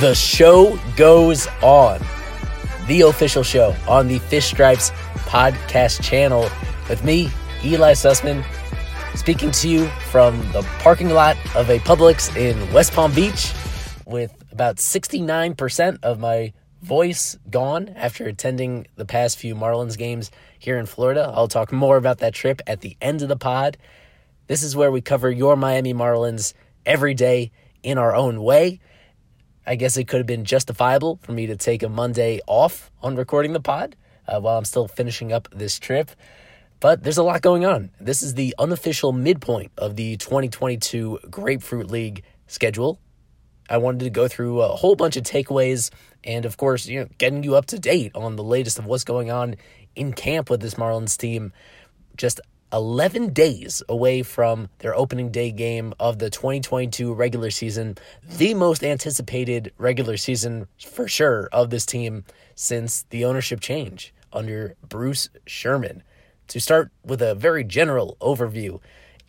The show goes on. The official show on the Fish Stripes podcast channel with me, Eli Sussman, speaking to you from the parking lot of a Publix in West Palm Beach with about 69% of my voice gone after attending the past few Marlins games here in Florida. I'll talk more about that trip at the end of the pod. This is where we cover your Miami Marlins every day in our own way. I guess it could have been justifiable for me to take a Monday off on recording the pod uh, while I'm still finishing up this trip. But there's a lot going on. This is the unofficial midpoint of the 2022 Grapefruit League schedule. I wanted to go through a whole bunch of takeaways and, of course, you know, getting you up to date on the latest of what's going on in camp with this Marlins team. Just 11 days away from their opening day game of the 2022 regular season, the most anticipated regular season for sure of this team since the ownership change under Bruce Sherman. To start with a very general overview,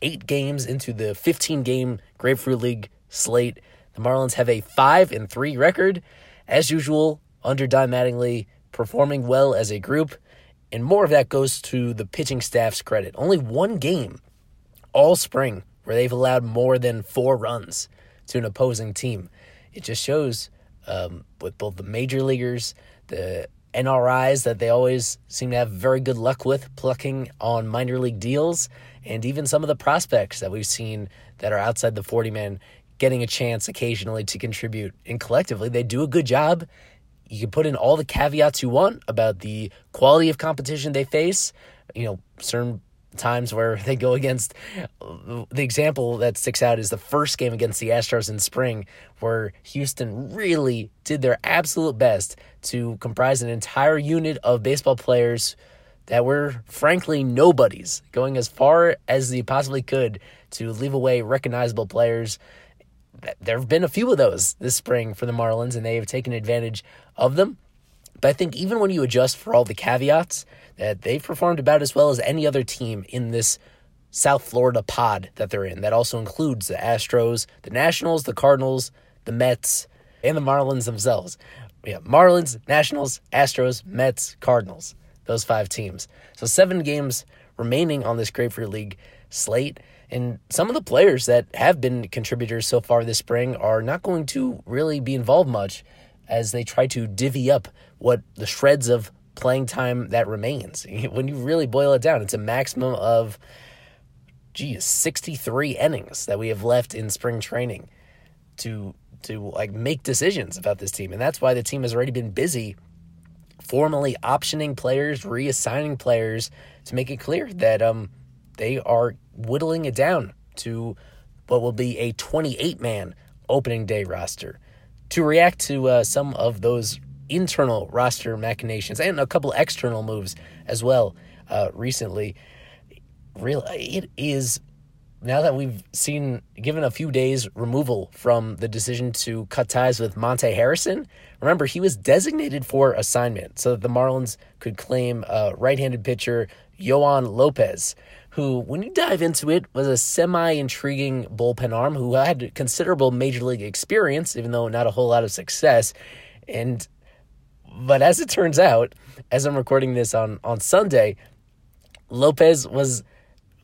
eight games into the 15 game Grapefruit League slate, the Marlins have a 5 and 3 record. As usual, under Don Mattingly, performing well as a group and more of that goes to the pitching staff's credit. Only one game all spring where they've allowed more than four runs to an opposing team. It just shows um, with both the major leaguers, the NRIs that they always seem to have very good luck with plucking on minor league deals, and even some of the prospects that we've seen that are outside the 40 man getting a chance occasionally to contribute. And collectively, they do a good job you can put in all the caveats you want about the quality of competition they face. You know, certain times where they go against uh, the example that sticks out is the first game against the Astros in spring, where Houston really did their absolute best to comprise an entire unit of baseball players that were frankly nobodies, going as far as they possibly could to leave away recognizable players there have been a few of those this spring for the Marlins, and they have taken advantage of them. But I think even when you adjust for all the caveats, that they've performed about as well as any other team in this South Florida pod that they're in. That also includes the Astros, the Nationals, the Cardinals, the Mets, and the Marlins themselves. Yeah, Marlins, Nationals, Astros, Mets, Cardinals. Those five teams. So seven games remaining on this Grapefruit League slate. And some of the players that have been contributors so far this spring are not going to really be involved much as they try to divvy up what the shreds of playing time that remains. When you really boil it down, it's a maximum of, geez, 63 innings that we have left in spring training to to like make decisions about this team. And that's why the team has already been busy formally optioning players, reassigning players to make it clear that um they are whittling it down to what will be a 28 man opening day roster. To react to uh, some of those internal roster machinations and a couple external moves as well uh, recently, real it is now that we've seen given a few days removal from the decision to cut ties with Monte Harrison. Remember, he was designated for assignment so that the Marlins could claim uh, right-handed pitcher Yoan Lopez who, when you dive into it, was a semi intriguing bullpen arm who had considerable major league experience, even though not a whole lot of success. And but as it turns out, as I'm recording this on, on Sunday, Lopez was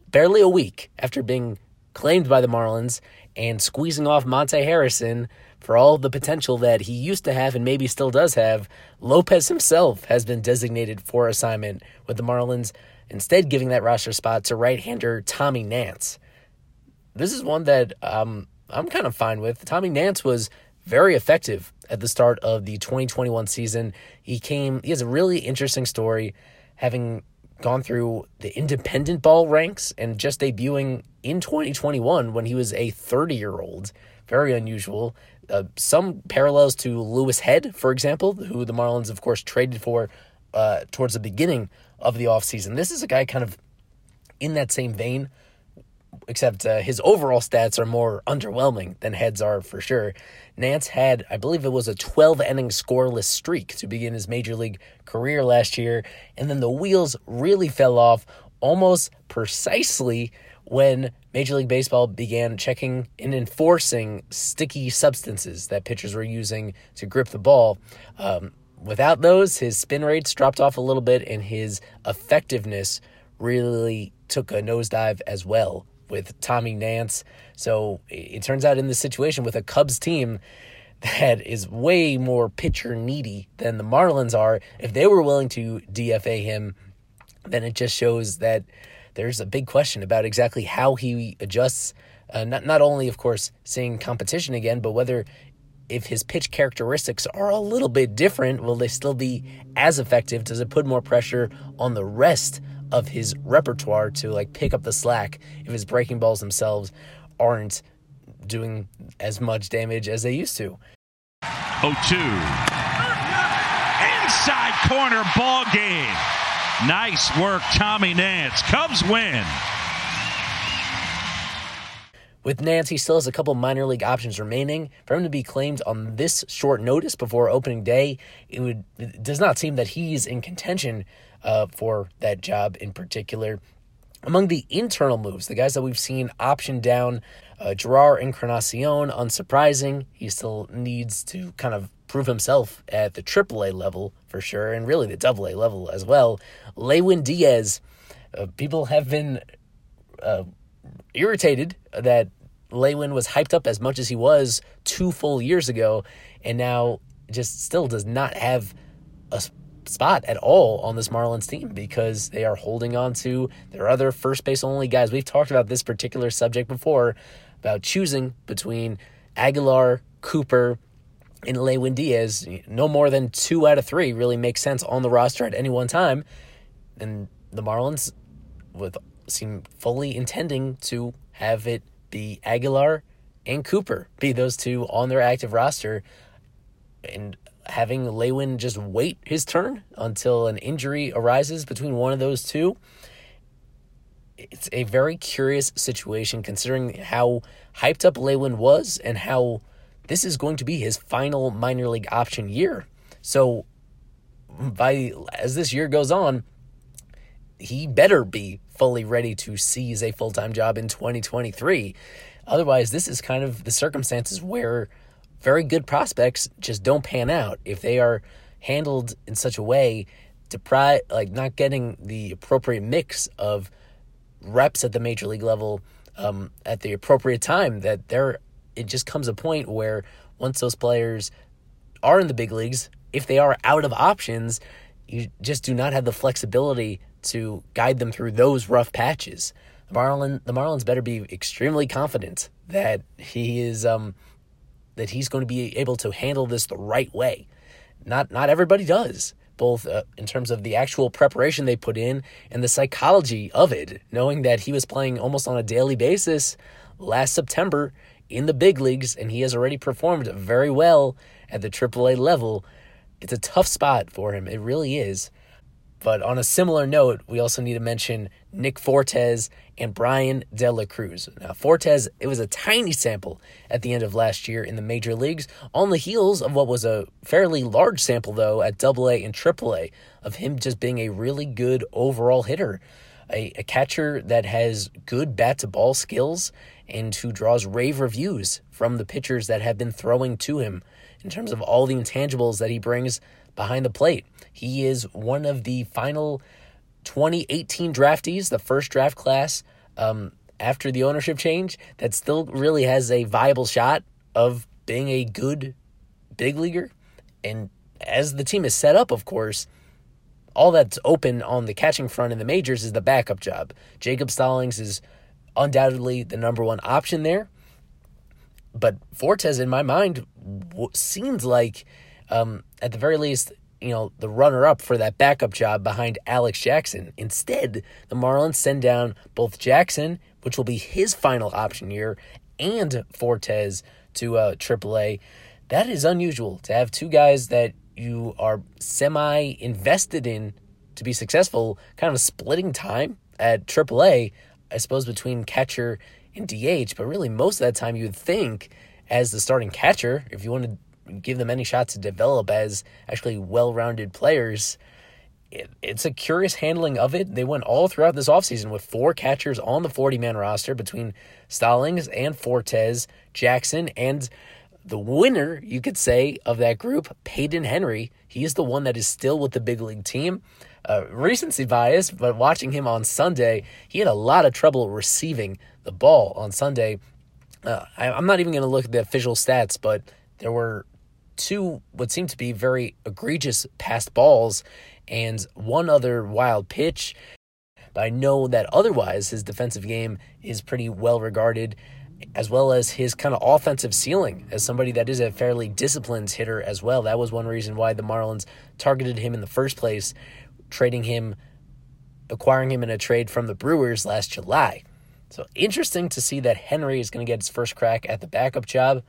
barely a week after being claimed by the Marlins and squeezing off Monte Harrison for all the potential that he used to have and maybe still does have. Lopez himself has been designated for assignment with the Marlins instead giving that roster spot to right-hander Tommy Nance. This is one that um, I'm kind of fine with. Tommy Nance was very effective at the start of the 2021 season. He came, he has a really interesting story, having gone through the independent ball ranks and just debuting in 2021 when he was a 30 year old. Very unusual. Uh, some parallels to Louis Head, for example, who the Marlins, of course, traded for uh, towards the beginning of the offseason. This is a guy kind of in that same vein, except uh, his overall stats are more underwhelming than Head's are for sure. Nance had, I believe it was a 12 inning scoreless streak to begin his major league career last year, and then the wheels really fell off almost precisely when Major League Baseball began checking and enforcing sticky substances that pitchers were using to grip the ball. Um, without those, his spin rates dropped off a little bit and his effectiveness really took a nosedive as well with Tommy Nance. So it turns out in this situation with a Cubs team that is way more pitcher needy than the Marlins are, if they were willing to DFA him, then it just shows that there's a big question about exactly how he adjusts. Uh, not not only, of course, seeing competition again, but whether if his pitch characteristics are a little bit different, will they still be as effective? Does it put more pressure on the rest of his repertoire to like pick up the slack if his breaking balls themselves aren't doing as much damage as they used to? 0 2. Inside corner ball game. Nice work, Tommy Nance. Cubs win. With Nance, he still has a couple minor league options remaining. For him to be claimed on this short notice before opening day, it would it does not seem that he's in contention uh, for that job in particular. Among the internal moves, the guys that we've seen option down, uh, Jerar Encarnacion, unsurprising. He still needs to kind of prove himself at the AAA level for sure, and really the AA level as well. Lewin Diaz, uh, people have been uh, irritated that Lewin was hyped up as much as he was two full years ago, and now just still does not have a spot at all on this Marlins team because they are holding on to their other first base only guys. We've talked about this particular subject before about choosing between Aguilar, Cooper, and Lewin Diaz. No more than two out of three really makes sense on the roster at any one time. And the Marlins with seem fully intending to have it be Aguilar and Cooper be those two on their active roster. And having Lewin just wait his turn until an injury arises between one of those two. It's a very curious situation considering how hyped up Lewin was and how this is going to be his final minor league option year. So by as this year goes on, he better be fully ready to seize a full-time job in 2023. Otherwise, this is kind of the circumstances where very good prospects just don't pan out if they are handled in such a way deprive like not getting the appropriate mix of reps at the major league level um, at the appropriate time that there it just comes a point where once those players are in the big leagues if they are out of options you just do not have the flexibility to guide them through those rough patches the Marlin the Marlins better be extremely confident that he is um, that he's going to be able to handle this the right way. Not not everybody does, both uh, in terms of the actual preparation they put in and the psychology of it, knowing that he was playing almost on a daily basis last September in the big leagues and he has already performed very well at the AAA level. It's a tough spot for him. It really is. But on a similar note, we also need to mention Nick Fortes and Bryan De La Cruz. Now, Fortes, it was a tiny sample at the end of last year in the major leagues, on the heels of what was a fairly large sample, though, at AA and AAA, of him just being a really good overall hitter. A, a catcher that has good bat to ball skills and who draws rave reviews from the pitchers that have been throwing to him in terms of all the intangibles that he brings behind the plate. He is one of the final 2018 draftees, the first draft class um, after the ownership change, that still really has a viable shot of being a good big leaguer. And as the team is set up, of course, all that's open on the catching front in the majors is the backup job. Jacob Stallings is undoubtedly the number one option there. But Fortes, in my mind, seems like um, at the very least, you know, the runner up for that backup job behind Alex Jackson. Instead, the Marlins send down both Jackson, which will be his final option year, and Fortes to uh, AAA. That is unusual to have two guys that you are semi invested in to be successful, kind of splitting time at AAA, I suppose, between catcher and DH. But really, most of that time, you would think as the starting catcher, if you want to give them any shot to develop as actually well rounded players, it, it's a curious handling of it. They went all throughout this offseason with four catchers on the 40 man roster between Stallings and Fortes, Jackson, and the winner, you could say, of that group, Peyton Henry. He is the one that is still with the big league team. Uh, recency bias, but watching him on Sunday, he had a lot of trouble receiving the ball on Sunday. Uh, I, I'm not even going to look at the official stats, but there were two what seemed to be very egregious passed balls and one other wild pitch. But I know that otherwise his defensive game is pretty well regarded, as well as his kind of offensive ceiling as somebody that is a fairly disciplined hitter as well. That was one reason why the Marlins targeted him in the first place, trading him, acquiring him in a trade from the Brewers last July. So interesting to see that Henry is going to get his first crack at the backup job,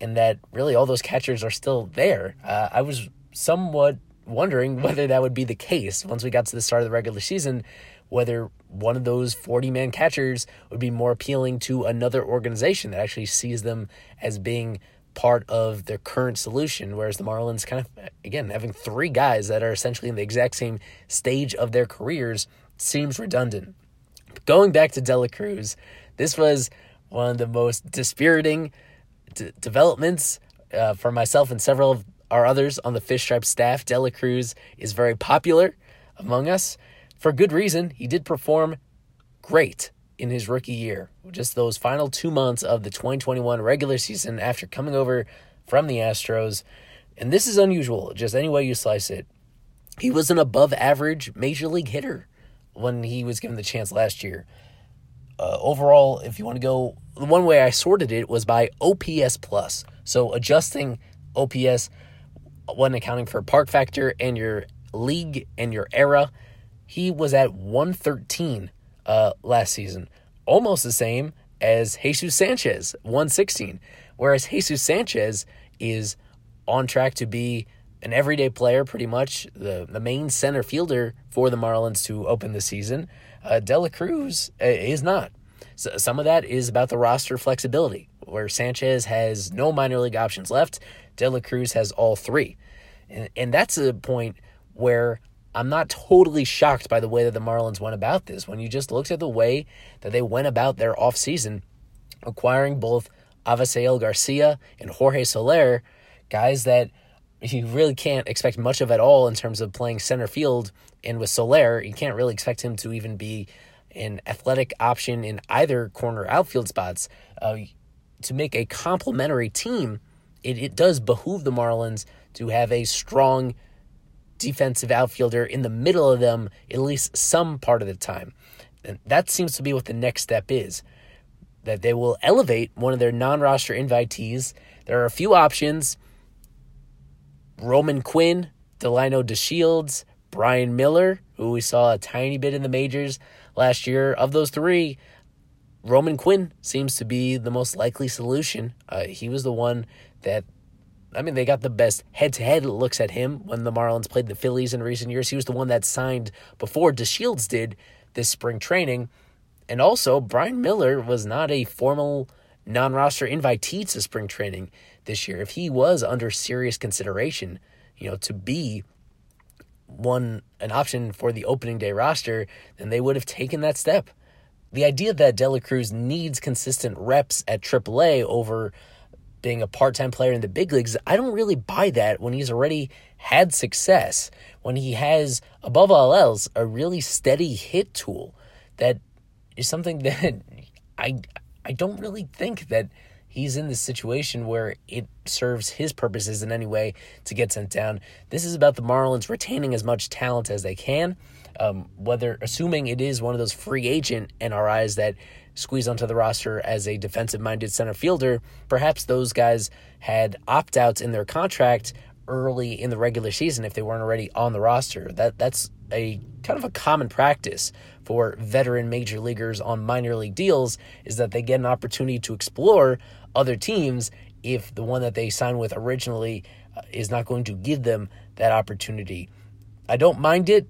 and that really all those catchers are still there. Uh, I was somewhat wondering whether that would be the case once we got to the start of the regular season, whether one of those 40 man catchers would be more appealing to another organization that actually sees them as being part of their current solution, whereas the Marlins kind of, again, having three guys that are essentially in the exact same stage of their careers seems redundant. Going back to Dela Cruz, this was one of the most dispiriting d- developments uh, for myself and several of our others on the Fish Stripe staff. Dela Cruz is very popular among us for good reason. He did perform great in his rookie year, just those final two months of the 2021 regular season after coming over from the Astros. And this is unusual, just any way you slice it. He was an above average major league hitter when he was given the chance last year. Uh, overall, if you want to go, the one way I sorted it was by OPS plus. So adjusting OPS when accounting for park factor and your league and your era, he was at 113 uh, last season, almost the same as Jesus Sanchez, 116. Whereas Jesus Sanchez is on track to be an everyday player, pretty much the, the main center fielder for the Marlins to open the season. Uh, Dela Cruz uh, is not. So some of that is about the roster flexibility, where Sanchez has no minor league options left. Dela Cruz has all three. And, and that's a point where I'm not totally shocked by the way that the Marlins went about this. When you just looked at the way that they went about their offseason, acquiring both Avisail Garcia and Jorge Soler, guys that you really can't expect much of at all in terms of playing center field. And with Soler, you can't really expect him to even be an athletic option in either corner outfield spots. Uh, to make a complementary team, it, it does behoove the Marlins to have a strong defensive outfielder in the middle of them at least some part of the time. And that seems to be what the next step is. That they will elevate one of their non roster invitees. There are a few options Roman Quinn, Delino DeShields, Brian Miller, who we saw a tiny bit in the majors last year. Of those three, Roman Quinn seems to be the most likely solution. Uh, he was the one that I mean, they got the best head to head looks at him when the Marlins played the Phillies in recent years. He was the one that signed before DeShields did this spring training. And also, Brian Miller was not a formal non roster invitee to spring training this year. If he was under serious consideration, you know, to be one an option for the opening day roster, then they would have taken that step. The idea that Dela Cruz needs consistent reps at AAA over being a part time player in the big leagues, I don't really buy that when he's already had success, when he has, above all else, a really steady hit tool that is something that I, I don't really think that he's in this situation where it serves his purposes in any way to get sent down. This is about the Marlins retaining as much talent as they can. Um, whether assuming it is one of those free agent NRIs that squeeze onto the roster as a defensive minded center fielder, perhaps those guys had opt outs in their contract early in the regular season if they weren't already on the roster. That that's a kind of a common practice for veteran major leaguers on minor league deals is that they get an opportunity to explore other teams if the one that they signed with originally uh, is not going to give them that opportunity. I don't mind it,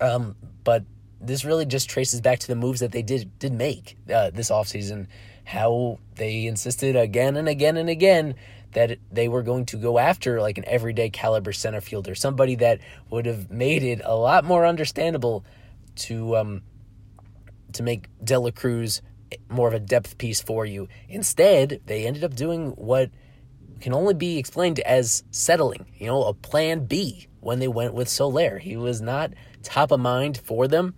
um, but this really just traces back to the moves that they did did make uh, this offseason. How they insisted again and again and again that they were going to go after like an everyday caliber center fielder, somebody that would have made it a lot more understandable to um, to make De La Cruz more of a depth piece for you. Instead, they ended up doing what can only be explained as settling, you know, a plan B when they went with Soler. He was not top of mind for them,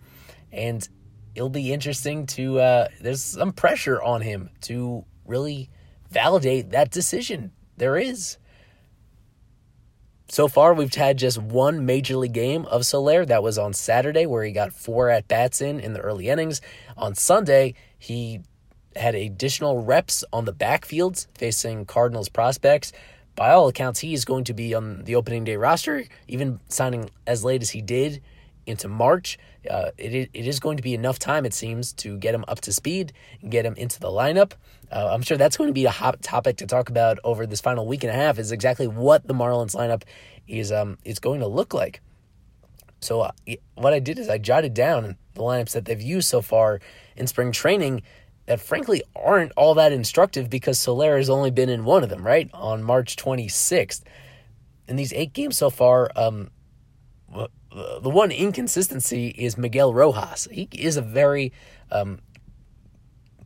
and it'll be interesting to, uh, there's some pressure on him to really validate that decision. There is. So far, we've had just one major league game of Soler. That was on Saturday, where he got four at bats in in the early innings. On Sunday, he had additional reps on the backfields facing Cardinals prospects. By all accounts, he is going to be on the opening day roster, even signing as late as he did into March. Uh, it, it is going to be enough time, it seems, to get him up to speed and get him into the lineup. Uh, I'm sure that's going to be a hot topic to talk about over this final week and a half. Is exactly what the Marlins lineup is um is going to look like. So uh, what I did is I jotted down the lineups that they've used so far in spring training that frankly aren't all that instructive because Soler has only been in one of them, right? On March 26th. In these eight games so far, um, the one inconsistency is Miguel Rojas. He is a very um,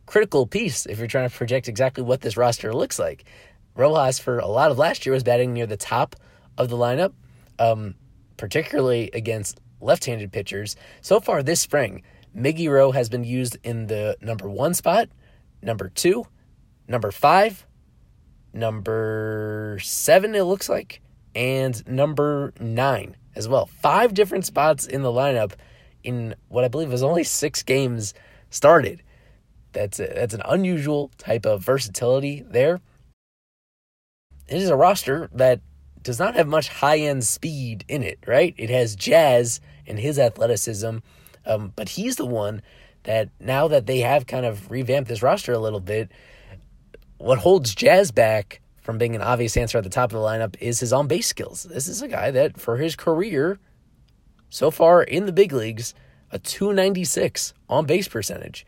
critical piece if you're trying to project exactly what this roster looks like. Rojas, for a lot of last year, was batting near the top of the lineup, um, particularly against left handed pitchers. So far this spring, Miggy Rowe has been used in the number one spot, number two, number five, number seven, it looks like, and number nine as well. Five different spots in the lineup in what I believe is only six games started. That's a, that's an unusual type of versatility there. It is a roster that does not have much high end speed in it, right? It has Jazz and his athleticism um, but he's the one that now that they have kind of revamped this roster a little bit, what holds Jazz back from being an obvious answer at the top of the lineup is his on base skills. This is a guy that, for his career so far in the big leagues, a 296 on base percentage.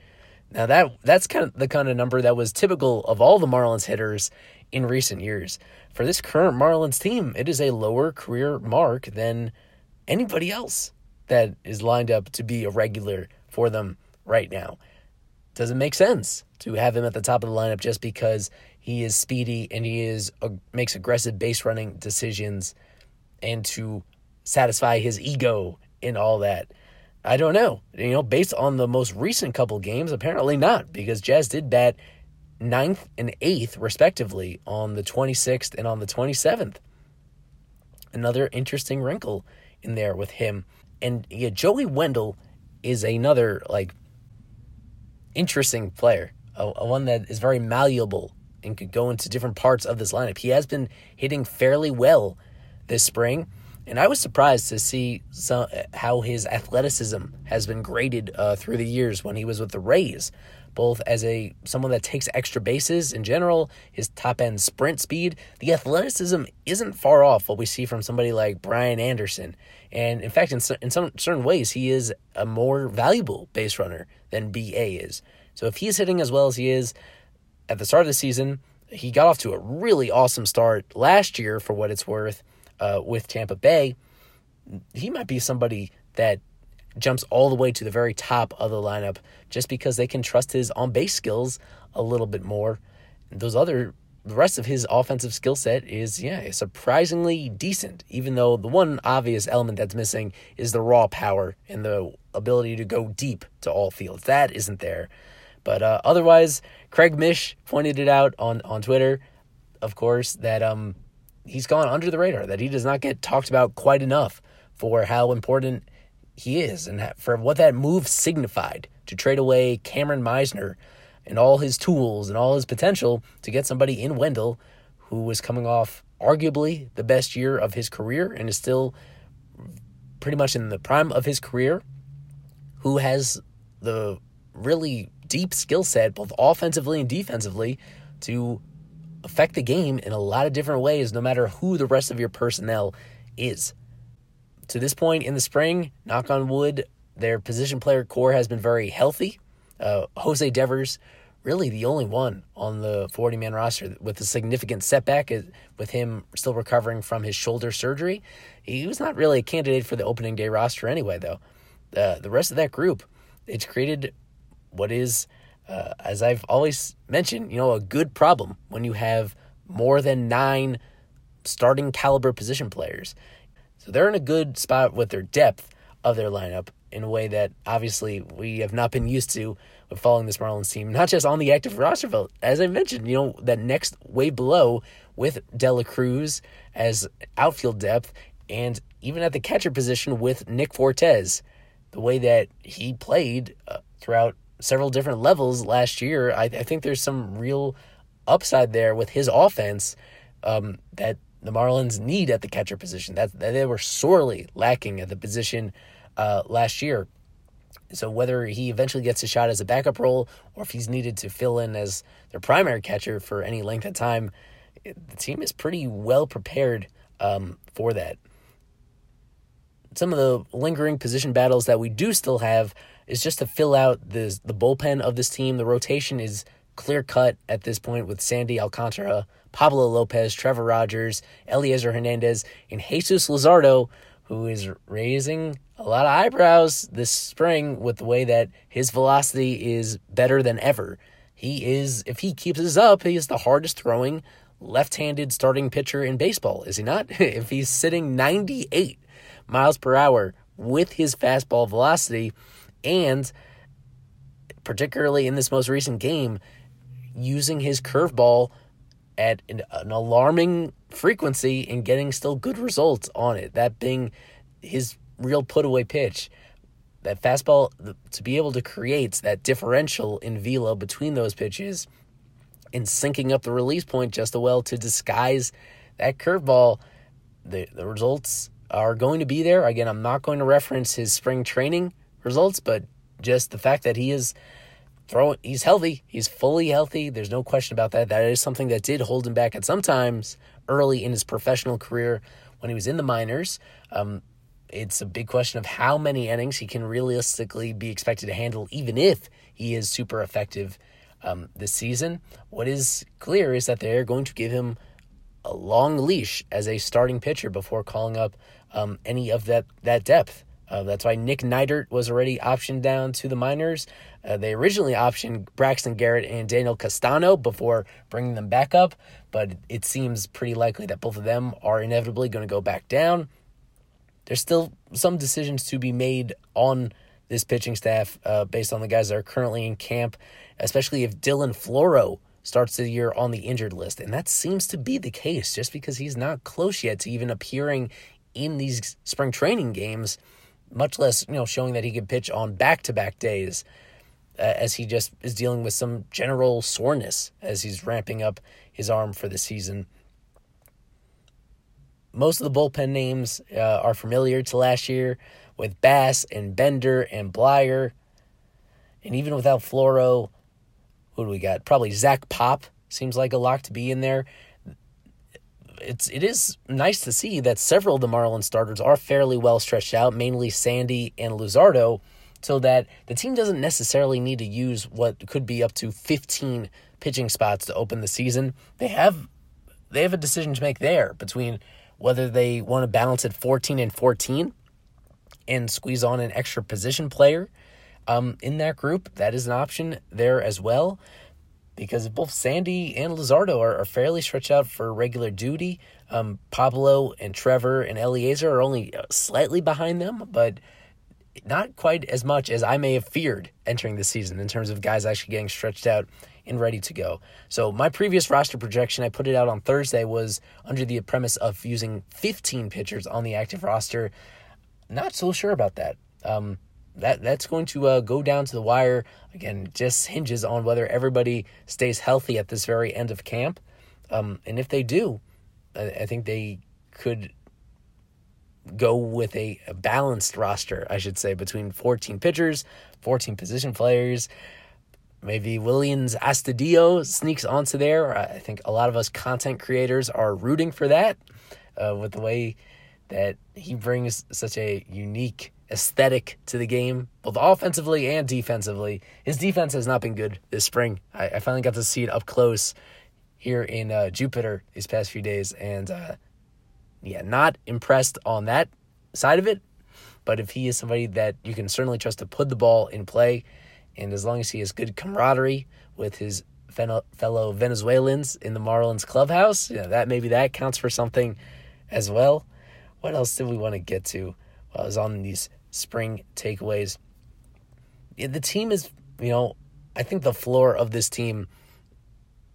Now that that's kind of the kind of number that was typical of all the Marlins hitters in recent years. For this current Marlins team, it is a lower career mark than anybody else that is lined up to be a regular for them right now. Doesn't make sense to have him at the top of the lineup just because he is speedy and he is uh, makes aggressive base running decisions and to satisfy his ego and all that. I don't know. You know, based on the most recent couple games, apparently not, because Jazz did bat ninth and eighth, respectively, on the 26th and on the 27th. Another interesting wrinkle in there with him. And yeah, Joey Wendle is another like interesting player, a, a one that is very malleable and could go into different parts of this lineup. He has been hitting fairly well this spring, and I was surprised to see some, how his athleticism has been graded uh, through the years when he was with the Rays both as a someone that takes extra bases in general, his top end sprint speed, the athleticism isn't far off what we see from somebody like Brian Anderson. And in fact, in, in some certain ways, he is a more valuable base runner than BA is. So if he's hitting as well as he is at the start of the season, he got off to a really awesome start last year for what it's worth uh, with Tampa Bay. He might be somebody that jumps all the way to the very top of the lineup just because they can trust his on base skills a little bit more. Those other, the rest of his offensive skill set is, yeah, surprisingly decent, even though the one obvious element that's missing is the raw power and the ability to go deep to all fields. That isn't there. But uh, otherwise, Craig Mish pointed it out on, on Twitter, of course, that um, he's gone under the radar, that he does not get talked about quite enough for how important he is and for what that move signified to trade away Cameron Misner and all his tools and all his potential to get somebody in Wendle who was coming off arguably the best year of his career and is still pretty much in the prime of his career, who has the really deep skill set, both offensively and defensively, to affect the game in a lot of different ways, no matter who the rest of your personnel is to this point in the spring, knock on wood, their position player core has been very healthy. Uh, Jose Devers really the only one on the 40 man roster with a significant setback with him still recovering from his shoulder surgery. He was not really a candidate for the opening day roster anyway, though. Uh, the rest of that group, it's created what is, uh, as I've always mentioned, you know, a good problem when you have more than nine starting caliber position players. So they're in a good spot with their depth of their lineup in a way that obviously we have not been used to with following this Marlins team, not just on the active roster, but as I mentioned, you know, that next way below with Dela Cruz as outfield depth and even at the catcher position with Nick Fortes. The way that he played uh, throughout several different levels last year, I, I, think there's some real upside there with his offense um, that the Marlins need at the catcher position. That, that they were sorely lacking at the position uh, last year. So whether he eventually gets a shot as a backup role or if he's needed to fill in as their primary catcher for any length of time, the team is pretty well prepared um, for that. Some of the lingering position battles that we do still have is just to fill out the the bullpen of this team. The rotation is clear cut at this point with Sandy Alcantara, Pablo Lopez, Trevor Rogers, Elieser Hernandez, and Jesus Luzardo, who is raising a lot of eyebrows this spring with the way that his velocity is better than ever. He is, if he keeps this up, he is the hardest throwing left handed starting pitcher in baseball, is he not? if he's sitting 98 miles per hour with his fastball velocity, and particularly in this most recent game, using his curveball at an, an alarming frequency and getting still good results on it. That being his real put away pitch. That fastball, to be able to create that differential in velo between those pitches and syncing up the release point just as well to disguise that curveball, the, the results are going to be there. Again, I'm not going to reference his spring training results, but just the fact that he is throwing, he's healthy, he's fully healthy. There's no question about that. That is something that did hold him back at some times early in his professional career when he was in the minors. Um, it's a big question of how many innings he can realistically be expected to handle, even if he is super effective um, this season. What is clear is that they're going to give him a long leash as a starting pitcher before calling up um, any of that that depth. Uh, that's why Nick Neidert was already optioned down to the minors. Uh, they originally optioned Braxton Garrett and Daniel Castano before bringing them back up, but it seems pretty likely that both of them are inevitably going to go back down there's still some decisions to be made on this pitching staff uh, based on the guys that are currently in camp, especially if Dylan Floro starts the year on the injured list. And that seems to be the case just because he's not close yet to even appearing in these spring training games, much less, you know, showing that he can pitch on back to back days. Uh, as he just is dealing with some general soreness as he's ramping up his arm for the season most of the bullpen names uh, are familiar to last year with Bass and Bender and Bleier. And even without Floro, who do we got? Probably Zach Pop seems like a lock to be in there. It's it is nice to see that several of the Marlins starters are fairly well stretched out, mainly Sandy and Luzardo, so that the team doesn't necessarily need to use what could be up to 15 pitching spots to open the season. They have they have a decision to make there between whether they want to balance at 14 and 14 and squeeze on an extra position player um, in that group. That is an option there as well because both Sandy and Luzardo are, are fairly stretched out for regular duty. Um, Pablo and Trevor and Elieser are only uh, slightly behind them, but not quite as much as I may have feared entering the season in terms of guys actually getting stretched out and ready to go. So my previous roster projection, I put it out on Thursday, was under the premise of using 15 pitchers on the active roster. Not so sure about that. Um, that that's going to uh, go down to the wire again. Just hinges on whether everybody stays healthy at this very end of camp, um, and if they do, I, I think they could go with a, a, balanced roster, I should say, between 14 pitchers, 14 position players. Maybe Willians Astudillo sneaks onto there. I think a lot of us content creators are rooting for that uh, with the way that he brings such a unique aesthetic to the game, both offensively and defensively. His defense has not been good this spring. I, I finally got to see it up close here in uh, Jupiter these past few days, and uh, yeah, not impressed on that side of it. But if he is somebody that you can certainly trust to put the ball in play, and as long as he has good camaraderie with his fellow Venezuelans in the Marlins clubhouse, know, that maybe that counts for something as well. What else did we want to get to? Well, I was on these spring takeaways. The team is, you know, I think the floor of this team,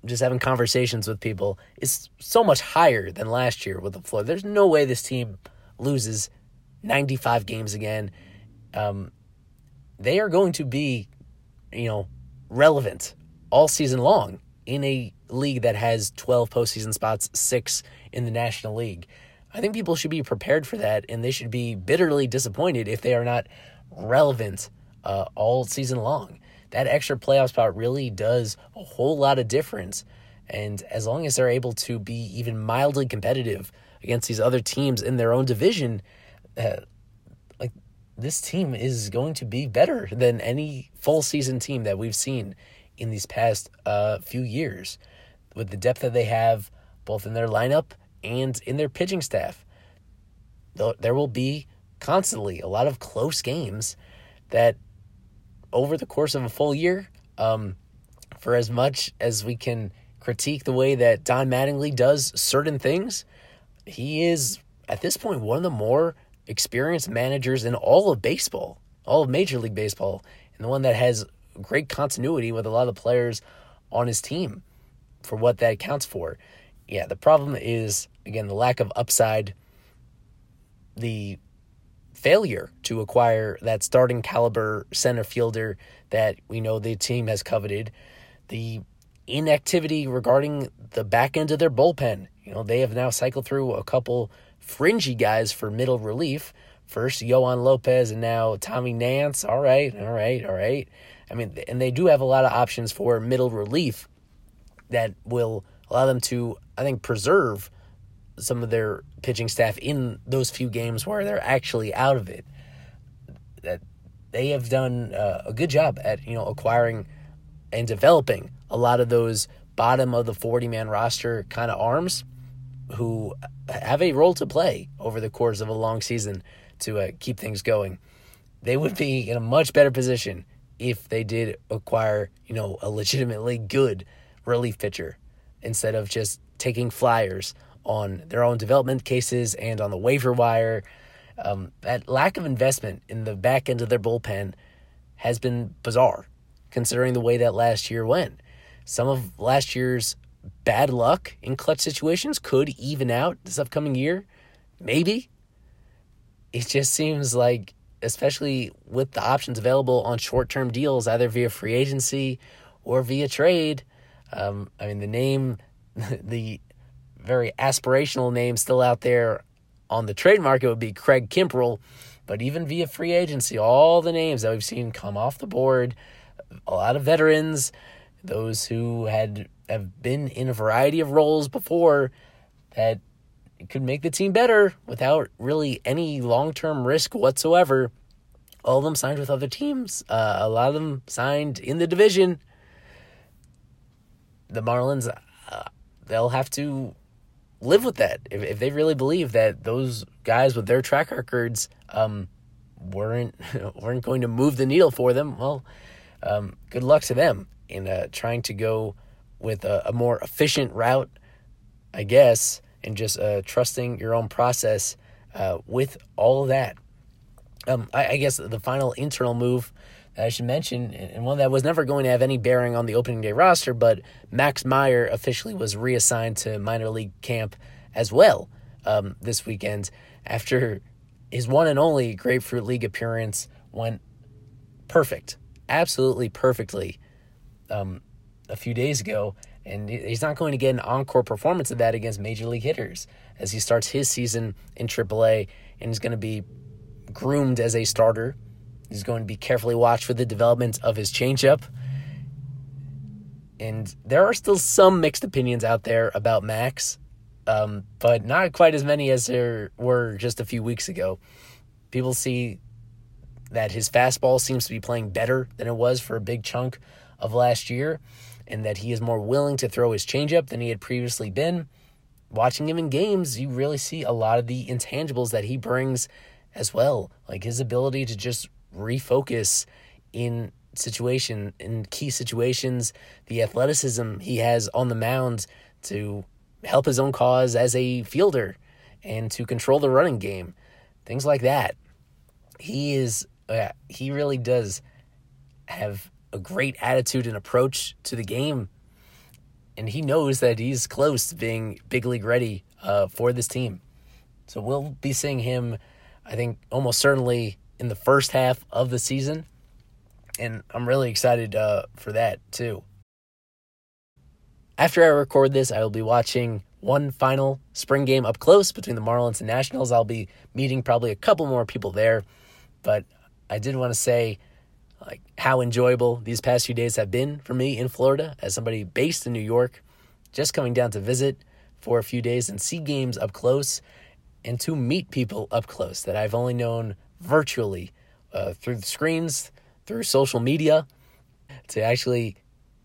just having conversations with people, is so much higher than last year with the floor. There's no way this team loses 95 games again. Um, they are going to be, you know, relevant all season long in a league that has 12 postseason spots, six in the National League. I think people should be prepared for that, and they should be bitterly disappointed if they are not relevant uh, all season long. That extra playoff spot really does a whole lot of difference. And as long as they're able to be even mildly competitive against these other teams in their own division, uh, like this team is going to be better than any full season team that we've seen in these past uh, few years with the depth that they have both in their lineup and in their pitching staff. There will be constantly a lot of close games that over the course of a full year, um, for as much as we can critique the way that Don Mattingly does certain things, he is at this point one of the more experienced managers in all of baseball, all of Major League Baseball, and the one that has great continuity with a lot of the players on his team for what that counts for. Yeah, the problem is, again, the lack of upside, the failure to acquire that starting caliber center fielder that we know the team has coveted, the inactivity regarding the back end of their bullpen. You know, they have now cycled through a couple fringy guys for middle relief. First, Yoan Lopez, and now Tommy Nance. All right, all right, all right. I mean, and they do have a lot of options for middle relief that will allow them to, I think, preserve some of their pitching staff in those few games where they're actually out of it. That they have done uh, a good job at you know acquiring and developing a lot of those bottom of the 40 man roster kind of arms who have a role to play over the course of a long season to uh, keep things going. They would be in a much better position if they did acquire, you know, a legitimately good relief pitcher instead of just taking flyers on their own development cases and on the waiver wire. Um, that lack of investment in the back end of their bullpen has been bizarre, considering the way that last year went. Some of last year's bad luck in clutch situations could even out this upcoming year. Maybe. It just seems like, especially with the options available on short term deals, either via free agency or via trade. Um, I mean, the name, the very aspirational name still out there on the trade market would be Craig Kimbrel. But even via free agency, all the names that we've seen come off the board, a lot of veterans, those who had have been in a variety of roles before that could make the team better without really any long term risk whatsoever. All of them signed with other teams. Uh, a lot of them signed in the division. The Marlins, uh, they'll have to live with that. If, if they really believe that those guys with their track records um, weren't weren't going to move the needle for them, well, um, good luck to them in uh, trying to go with a, a, more efficient route, I guess, and just uh, trusting your own process uh, with all of that. Um, I, I, guess the final internal move I should mention, and one that was never going to have any bearing on the opening day roster, but Max Meyer officially was reassigned to minor league camp as well um, this weekend after his one and only Grapefruit League appearance went perfect, absolutely perfectly um, a few days ago. And he's not going to get an encore performance of that against major league hitters as he starts his season in AAA and is going to be groomed as a starter. He's going to be carefully watched for the development of his changeup. And there are still some mixed opinions out there about Max, um, but not quite as many as there were just a few weeks ago. People see that his fastball seems to be playing better than it was for a big chunk of last year, and that he is more willing to throw his changeup than he had previously been. Watching him in games, you really see a lot of the intangibles that he brings as well, like his ability to just refocus in situation in key situations, the athleticism he has on the mound to help his own cause as a fielder and to control the running game, things like that. He is uh, he really does have a great attitude and approach to the game, and he knows that he's close to being big league ready uh, for this team. So we'll be seeing him, I think, almost certainly in the first half of the season and I'm really excited uh, for that too. After I record this, I will be watching one final spring game up close between the Marlins and Nationals. I'll be meeting probably a couple more people there, but I did want to say like how enjoyable these past few days have been for me in Florida as somebody based in New York, just coming down to visit for a few days and see games up close and to meet people up close that I've only known virtually uh, through the screens, through social media to actually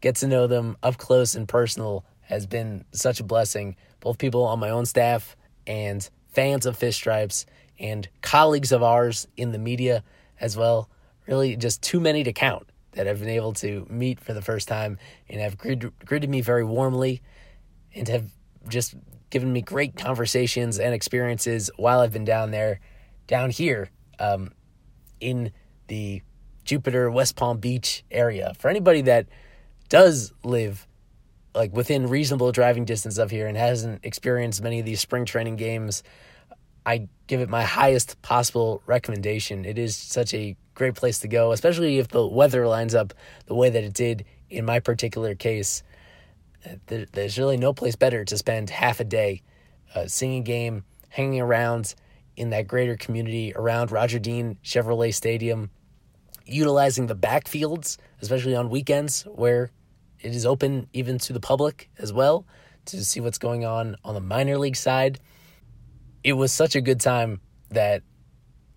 get to know them up close and personal has been such a blessing. Both people on my own staff and fans of Fish Stripes and colleagues of ours in the media as well. Really, just too many to count that I've been able to meet for the first time and have greeted me very warmly and have just given me great conversations and experiences while I've been down there, down here um, in the Jupiter, West Palm Beach area. For anybody that does live like within reasonable driving distance of here and hasn't experienced many of these spring training games, I give it my highest possible recommendation. It is such a great place to go, especially if the weather lines up the way that it did in my particular case. There's really no place better to spend half a day uh, seeing a game, hanging around in that greater community around Roger Dean Chevrolet Stadium, utilizing the backfields, especially on weekends where it is open even to the public as well to see what's going on on the minor league side. It was such a good time that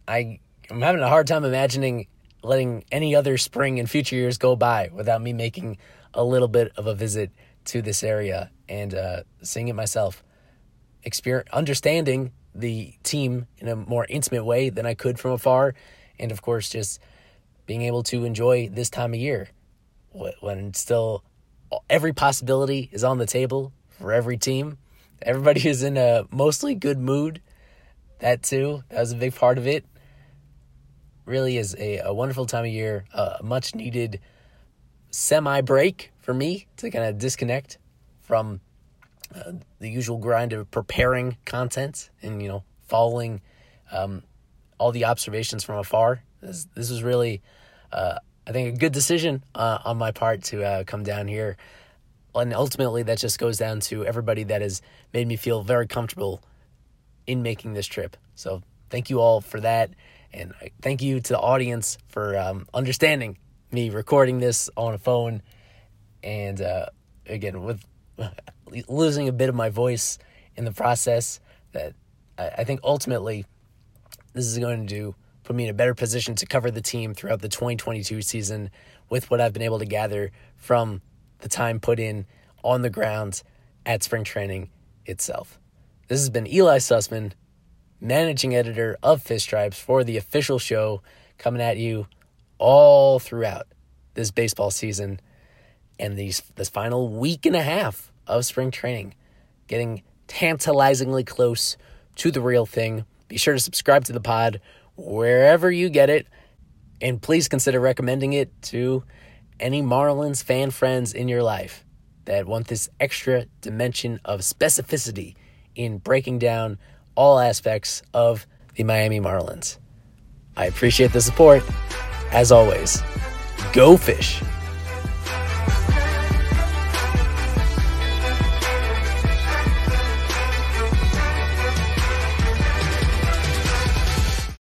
I am having a hard time imagining letting any other spring and future years go by without me making a little bit of a visit to this area and uh, seeing it myself, experience, understanding the team in a more intimate way than I could from afar, and of course just being able to enjoy this time of year when still every possibility is on the table for every team. Everybody is in a mostly good mood. That too, that was a big part of it. Really is a, a wonderful time of year, a much needed semi break for me to kind of disconnect from uh, the usual grind of preparing content and you know following um, all the observations from afar. This, this was really uh, I think a good decision uh, on my part to uh, come down here. And ultimately, that just goes down to everybody that has made me feel very comfortable in making this trip. So thank you all for that. And thank you to the audience for um, understanding me recording this on a phone. And uh, again, with losing a bit of my voice in the process, that I think ultimately this is going to do put me in a better position to cover the team throughout the 2022 season with what I've been able to gather from the time put in on the ground at spring training itself. This has been Ely Sussman, managing editor of Fish Stripes for the official show, coming at you all throughout this baseball season and these this final week and a half of spring training, getting tantalizingly close to the real thing. Be sure to subscribe to the pod wherever you get it. And please consider recommending it to any Marlins fan friends in your life that want this extra dimension of specificity in breaking down all aspects of the Miami Marlins. I appreciate the support. As always, go fish.